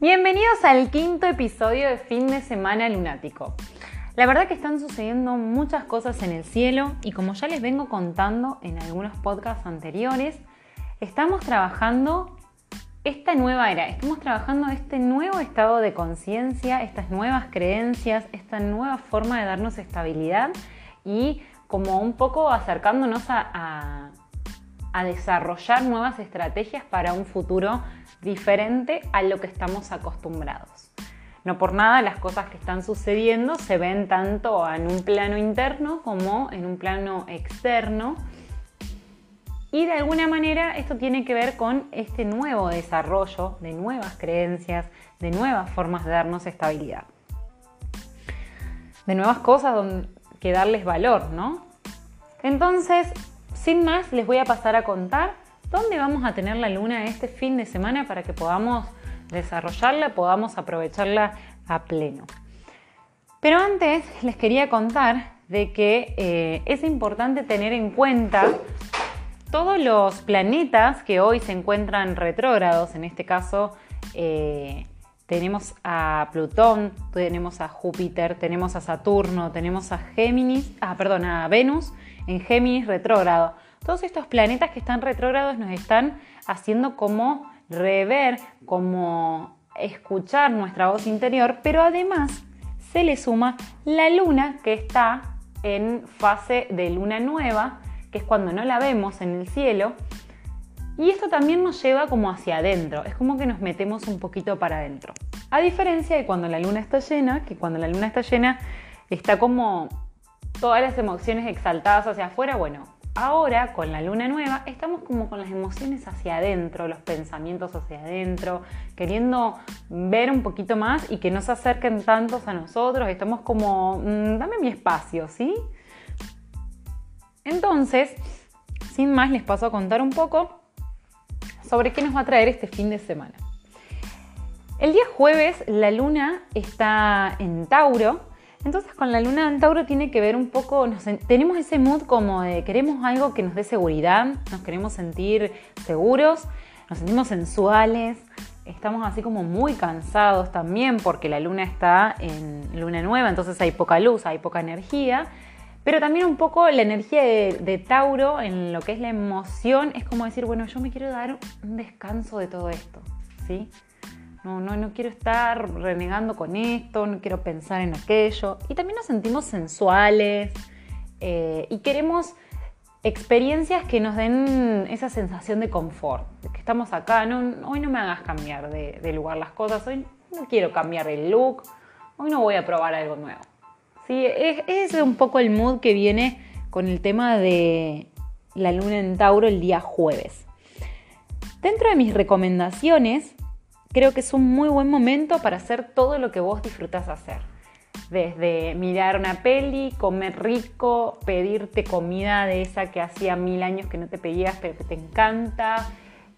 Bienvenidos al quinto episodio de Fin de Semana Lunático. La verdad que están sucediendo muchas cosas en el cielo y como ya les vengo contando en algunos podcasts anteriores, estamos trabajando esta nueva era, estamos trabajando este nuevo estado de conciencia, estas nuevas creencias, esta nueva forma de darnos estabilidad y como un poco acercándonos a, a desarrollar nuevas estrategias para un futuro diferente a lo que estamos acostumbrados. No por nada las cosas que están sucediendo se ven tanto en un plano interno como en un plano externo. Y de alguna manera esto tiene que ver con este nuevo desarrollo de nuevas creencias, de nuevas formas de darnos estabilidad. De nuevas cosas que darles valor, ¿no? Entonces, sin más, les voy a pasar a contar dónde vamos a tener la luna este fin de semana para que podamos desarrollarla, podamos aprovecharla a pleno. Pero antes les quería contar de que eh, es importante tener en cuenta todos los planetas que hoy se encuentran retrógrados, en este caso eh, tenemos a Plutón, tenemos a Júpiter, tenemos a Saturno, tenemos a Géminis, ah, perdón, a Venus en Géminis retrógrado. Todos estos planetas que están retrógrados nos están haciendo como rever, como escuchar nuestra voz interior, pero además se le suma la luna que está en fase de luna nueva, que es cuando no la vemos en el cielo. Y esto también nos lleva como hacia adentro, es como que nos metemos un poquito para adentro. A diferencia de cuando la luna está llena, que cuando la luna está llena está como todas las emociones exaltadas hacia afuera, bueno, ahora con la luna nueva estamos como con las emociones hacia adentro, los pensamientos hacia adentro, queriendo ver un poquito más y que no se acerquen tantos a nosotros, estamos como, mm, dame mi espacio, ¿sí? Entonces, sin más, les paso a contar un poco sobre qué nos va a traer este fin de semana. El día jueves la luna está en Tauro, entonces con la luna en Tauro tiene que ver un poco, tenemos ese mood como de queremos algo que nos dé seguridad, nos queremos sentir seguros, nos sentimos sensuales, estamos así como muy cansados también porque la luna está en luna nueva, entonces hay poca luz, hay poca energía, pero también un poco la energía de Tauro en lo que es la emoción es como decir, bueno, yo me quiero dar un descanso de todo esto, ¿sí? No, no, no quiero estar renegando con esto, no quiero pensar en aquello. Y también nos sentimos sensuales eh, y queremos experiencias que nos den esa sensación de confort, de que estamos acá, no, hoy no me hagas cambiar de, lugar las cosas, hoy no quiero cambiar el look, hoy no voy a probar algo nuevo. Sí, es, es un poco el mood que viene con el tema de la luna en Tauro el día jueves. Dentro de mis recomendaciones creo que es un muy buen momento para hacer todo lo que vos disfrutás hacer. Desde mirar una peli, comer rico, pedirte comida de esa que hacía mil años que no te pedías pero que te encanta,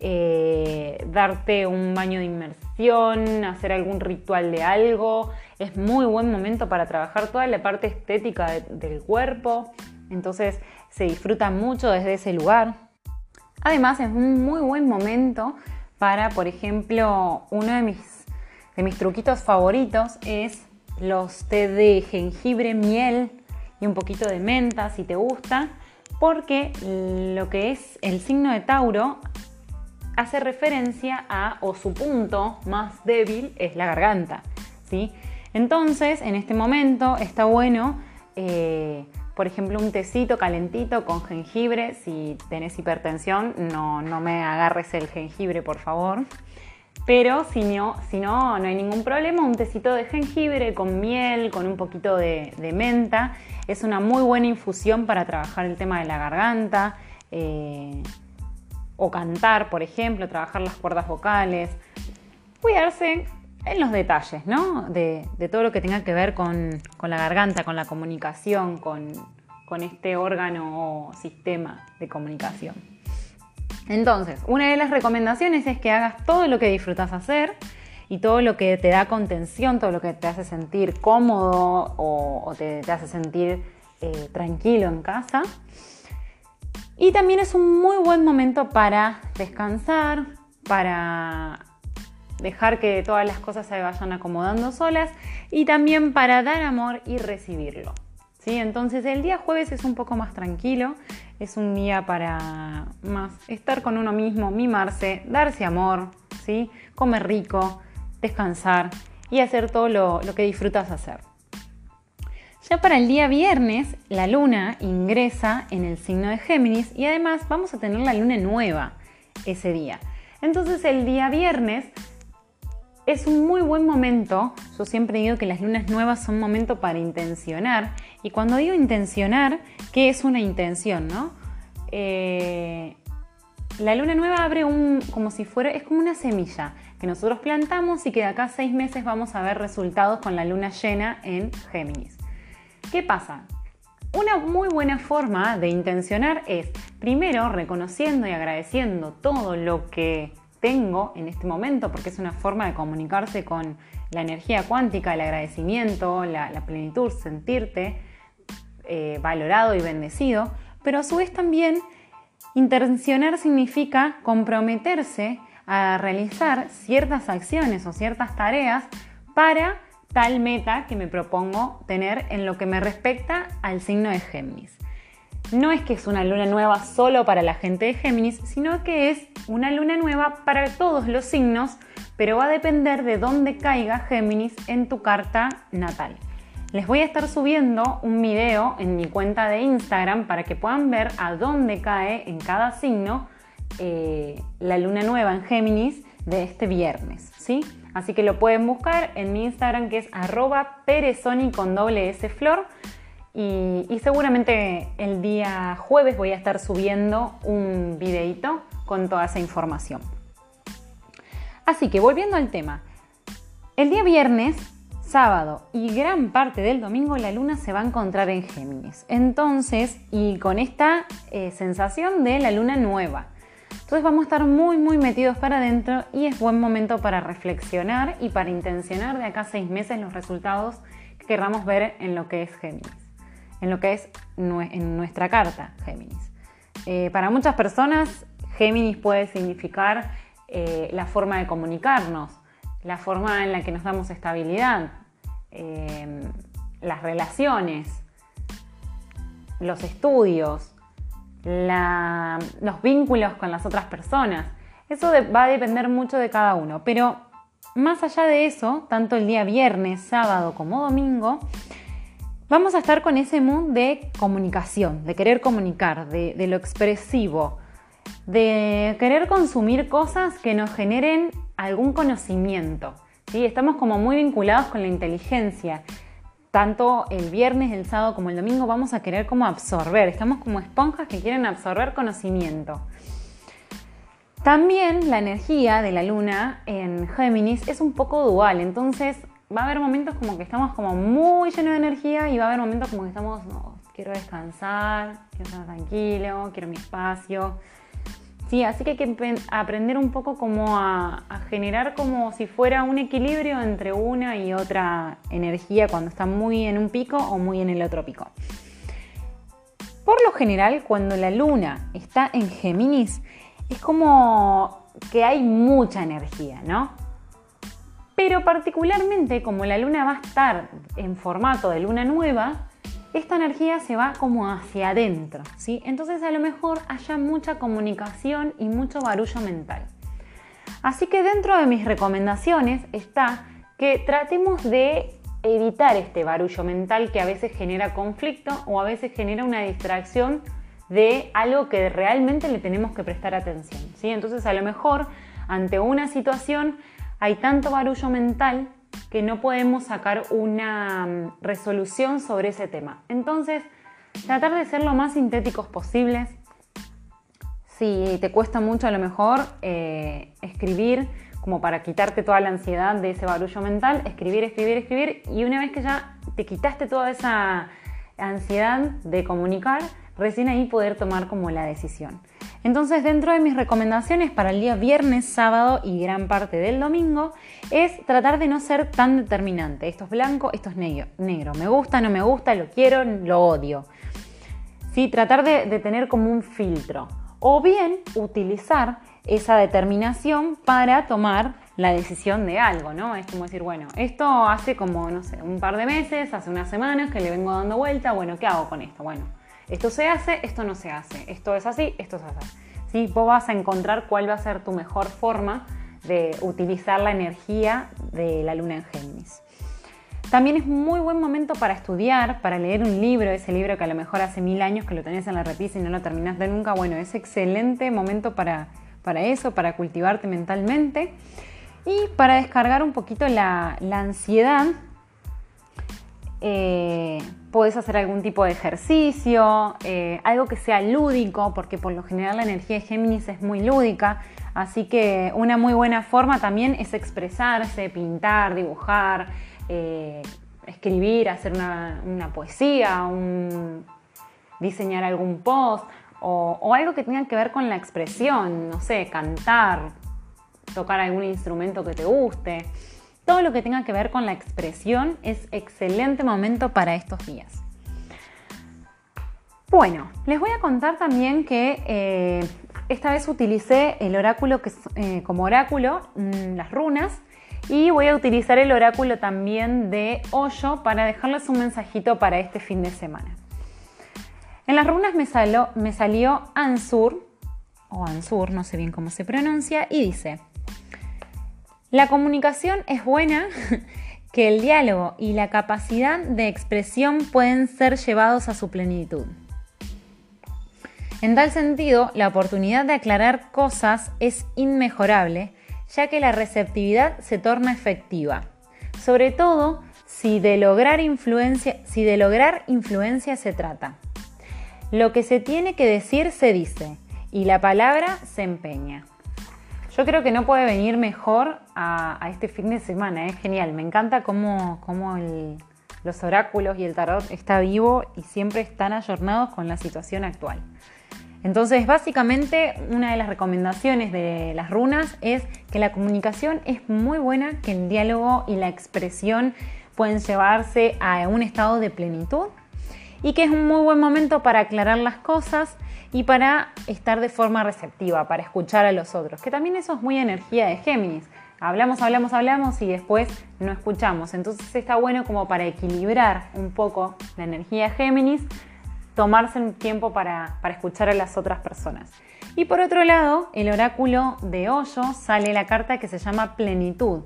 eh, darte un baño de inmersión, hacer algún ritual de algo. Es muy buen momento para trabajar toda la parte estética del cuerpo. Entonces se disfruta mucho desde ese lugar. Además es un muy buen momento para, por ejemplo, uno de mis, de mis truquitos favoritos es los té de jengibre, miel y un poquito de menta si te gusta, porque lo que es el signo de Tauro hace referencia a, o su punto más débil es la garganta, ¿sí? Entonces, en este momento está bueno eh, por ejemplo, un tecito calentito con jengibre. Si tenés hipertensión, no, no me agarres el jengibre, por favor. Pero si no, si no, no hay ningún problema, un tecito de jengibre con miel, con un poquito de, menta. Es una muy buena infusión para trabajar el tema de la garganta. Eh, o cantar, por ejemplo, trabajar las cuerdas vocales. Cuidarse en los detalles, ¿no? De, todo lo que tenga que ver con, la garganta, con la comunicación, con, este órgano o sistema de comunicación. Entonces, una de las recomendaciones es que hagas todo lo que disfrutas hacer y todo lo que te da contención, todo lo que te hace sentir cómodo o, te, hace sentir eh, tranquilo en casa. Y también es un muy buen momento para descansar, para dejar que todas las cosas se vayan acomodando solas y también para dar amor y recibirlo. ¿sí? Entonces el día jueves es un poco más tranquilo, es un día para más estar con uno mismo, mimarse, darse amor, ¿sí? comer rico, descansar y hacer todo lo, lo que disfrutas hacer. Ya para el día viernes, la luna ingresa en el signo de Géminis y además vamos a tener la luna nueva ese día. Entonces el día viernes es un muy buen momento. Yo siempre digo que las lunas nuevas son momento para intencionar. Y cuando digo intencionar, ¿qué es una intención? No? Eh, la luna nueva abre un, como si fuera, es como una semilla que nosotros plantamos y que de acá a seis meses vamos a ver resultados con la luna llena en Géminis. ¿Qué pasa? Una muy buena forma de intencionar es, primero, reconociendo y agradeciendo todo lo que tengo en este momento, porque es una forma de comunicarse con la energía cuántica, el agradecimiento, la, plenitud, sentirte eh, valorado y bendecido, pero a su vez también intencionar significa comprometerse a realizar ciertas acciones o ciertas tareas para tal meta que me propongo tener en lo que me respecta al signo de Géminis no es que es una luna nueva solo para la gente de Géminis, sino que es una luna nueva para todos los signos, pero va a depender de dónde caiga Géminis en tu carta natal. Les voy a estar subiendo un video en mi cuenta de Instagram para que puedan ver a dónde cae en cada signo eh, la luna nueva en Géminis de este viernes, ¿sí? Así que lo pueden buscar en mi Instagram que es arroba perezoni con doble S flor y, seguramente el día jueves voy a estar subiendo un videito con toda esa información. Así que volviendo al tema, el día viernes, sábado y gran parte del domingo la luna se va a encontrar en Géminis. Entonces, y con esta eh, sensación de la luna nueva. Entonces vamos a estar muy, muy metidos para adentro y es buen momento para reflexionar y para intencionar de acá a seis meses los resultados que querramos ver en lo que es Géminis en lo que es en nuestra carta Géminis. Eh, para muchas personas, Géminis puede significar eh, la forma de comunicarnos, la forma en la que nos damos estabilidad, em, las relaciones, los estudios, los vínculos con las otras personas. Eso va a depender mucho de cada uno, pero más allá de eso, tanto el día viernes, sábado como domingo, vamos a estar con ese mood de comunicación, de querer comunicar, de, lo expresivo, de querer consumir cosas que nos generen algún conocimiento. ¿sí? Estamos como muy vinculados con la inteligencia. Tanto el viernes, el sábado como el domingo vamos a querer como absorber. Estamos como esponjas que quieren absorber conocimiento. También la energía de la luna en Géminis es un poco dual, entonces va a haber momentos como que estamos como muy llenos de energía y va a haber momentos como que estamos, no, quiero descansar, quiero estar tranquilo, quiero mi espacio. Sí, así que hay que aprender un poco como a, generar como si fuera un equilibrio entre una y otra energía cuando está muy en un pico o muy en el otro pico. Por lo general, cuando la luna está en Géminis, es como que hay mucha energía, ¿no? Pero particularmente como la luna va a estar en formato de luna nueva, esta energía se va como hacia adentro, ¿sí? Entonces a lo mejor haya mucha comunicación y mucho barullo mental. Así que dentro de mis recomendaciones está que tratemos de evitar este barullo mental que a veces genera conflicto o a veces genera una distracción de algo que realmente le tenemos que prestar atención. ¿sí? Entonces a lo mejor ante una situación hay tanto barullo mental que no podemos sacar una mm, resolución sobre ese tema. Entonces, tratar de ser lo más sintéticos posibles. Si te cuesta mucho a lo mejor eh, escribir, como para quitarte toda la ansiedad de ese barullo mental, escribir, escribir, escribir, y una vez que ya te quitaste toda esa ansiedad de comunicar, recién ahí poder tomar como la decisión. Entonces, dentro de mis recomendaciones para el día viernes, sábado y gran parte del domingo, es tratar de no ser tan determinante. Esto es blanco, esto es negro. negro. Me gusta, no me gusta, lo quiero, lo odio. ¿Sí? Tratar de, de tener como un filtro. O bien utilizar esa determinación para tomar la decisión de algo, ¿no? Es como decir, bueno, esto hace como, no sé, un par de meses, hace unas semanas que le vengo dando vuelta, bueno, ¿qué hago con esto? Bueno, esto se hace, esto no se hace, esto es así, esto es así. ¿Sí? Vos vas a encontrar cuál va a ser tu mejor forma de utilizar la energía de la luna en Géminis. También es muy buen momento para estudiar, para leer un libro, ese libro que a lo mejor hace mil años que lo tenés en la repisa y no lo terminaste nunca. Bueno, es excelente momento para, para eso, para cultivarte mentalmente y para descargar un poquito la, ansiedad. Eh, podés hacer algún tipo de ejercicio, eh, algo que sea lúdico, porque por lo general la energía de Géminis es muy lúdica. Así que una muy buena forma también es expresarse, pintar, dibujar, eh, escribir, hacer una, poesía, diseñar algún post o, algo que tenga que ver con la expresión, no sé, cantar, tocar algún instrumento que te guste. Todo lo que tenga que ver con la expresión es excelente momento para estos días. Bueno, les voy a contar también que eh, esta vez utilicé el oráculo eh, como oráculo, mm, las runas, y voy a utilizar el oráculo también de Hoyo para dejarles un mensajito para este fin de semana. En las runas me, me salió Ansur, o Ansur, no sé bien cómo se pronuncia, y dice, la comunicación es buena, que el diálogo y la capacidad de expresión pueden ser llevados a su plenitud. En tal sentido, la oportunidad de aclarar cosas es inmejorable ya que la receptividad se torna efectiva, sobre todo si de lograr influencia, si de lograr influencia se trata. Lo que se tiene que decir se dice y la palabra se empeña. Yo creo que no puede venir mejor a, este fin de semana, es genial. Me encanta cómo, los oráculos y el tarot está vivo y siempre están ayornados con la situación actual. Entonces, básicamente, una de las recomendaciones de las runas es que la comunicación es muy buena, que el diálogo y la expresión pueden llevarse a un estado de plenitud y que es un muy buen momento para aclarar las cosas y para estar de forma receptiva, para escuchar a los otros, que también eso es muy energía de Géminis. Hablamos, hablamos, hablamos y después no escuchamos. Entonces está bueno como para equilibrar un poco la energía Géminis tomarse un tiempo para, escuchar a las otras personas. Y por otro lado, el oráculo de Hoyo sale la carta que se llama plenitud.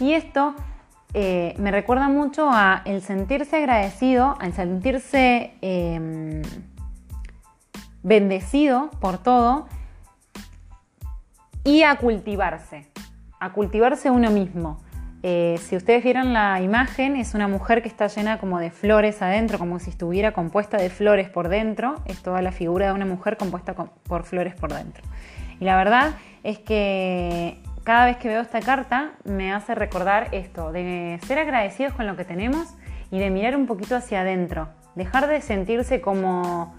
Y esto eh, me recuerda mucho a el sentirse agradecido, al sentirse em, bendecido por todo y a cultivarse, a cultivarse uno mismo. Eh, si ustedes vieron la imagen, es una mujer que está llena como de flores adentro, como si estuviera compuesta de flores por dentro. Es toda la figura de una mujer compuesta por flores por dentro. Y la verdad es que cada vez que veo esta carta me hace recordar esto, de ser agradecidos con lo que tenemos y de mirar un poquito hacia adentro. Dejar de sentirse como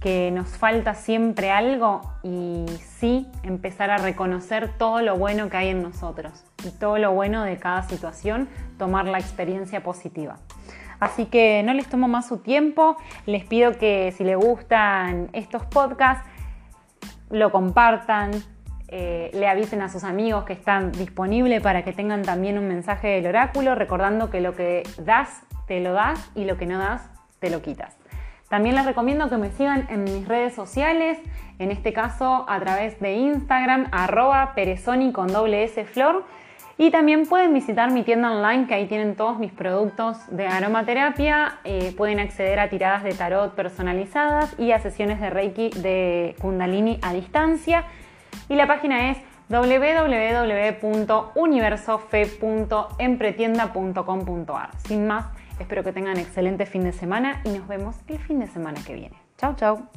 que nos falta siempre algo y sí empezar a reconocer todo lo bueno que hay en nosotros y todo lo bueno de cada situación, tomar la experiencia positiva. Así que no les tomo más su tiempo, les pido que si les gustan estos podcasts, lo compartan, eh, le avisen a sus amigos que están disponibles para que tengan también un mensaje del oráculo, recordando que lo que das, te lo das y lo que no das, te lo quitas. También les recomiendo que me sigan en mis redes sociales, en este caso a través de Instagram, arroba perezoni con doble S flor. Y también pueden visitar mi tienda online, que ahí tienen todos mis productos de aromaterapia. Eh, pueden acceder a tiradas de tarot personalizadas y a sesiones de Reiki de Kundalini a distancia. Y la página es www.universofe.empretienda.com.ar. Sin más, Espero que tengan excelente fin de semana y nos vemos el fin de semana que viene. Chao, chao.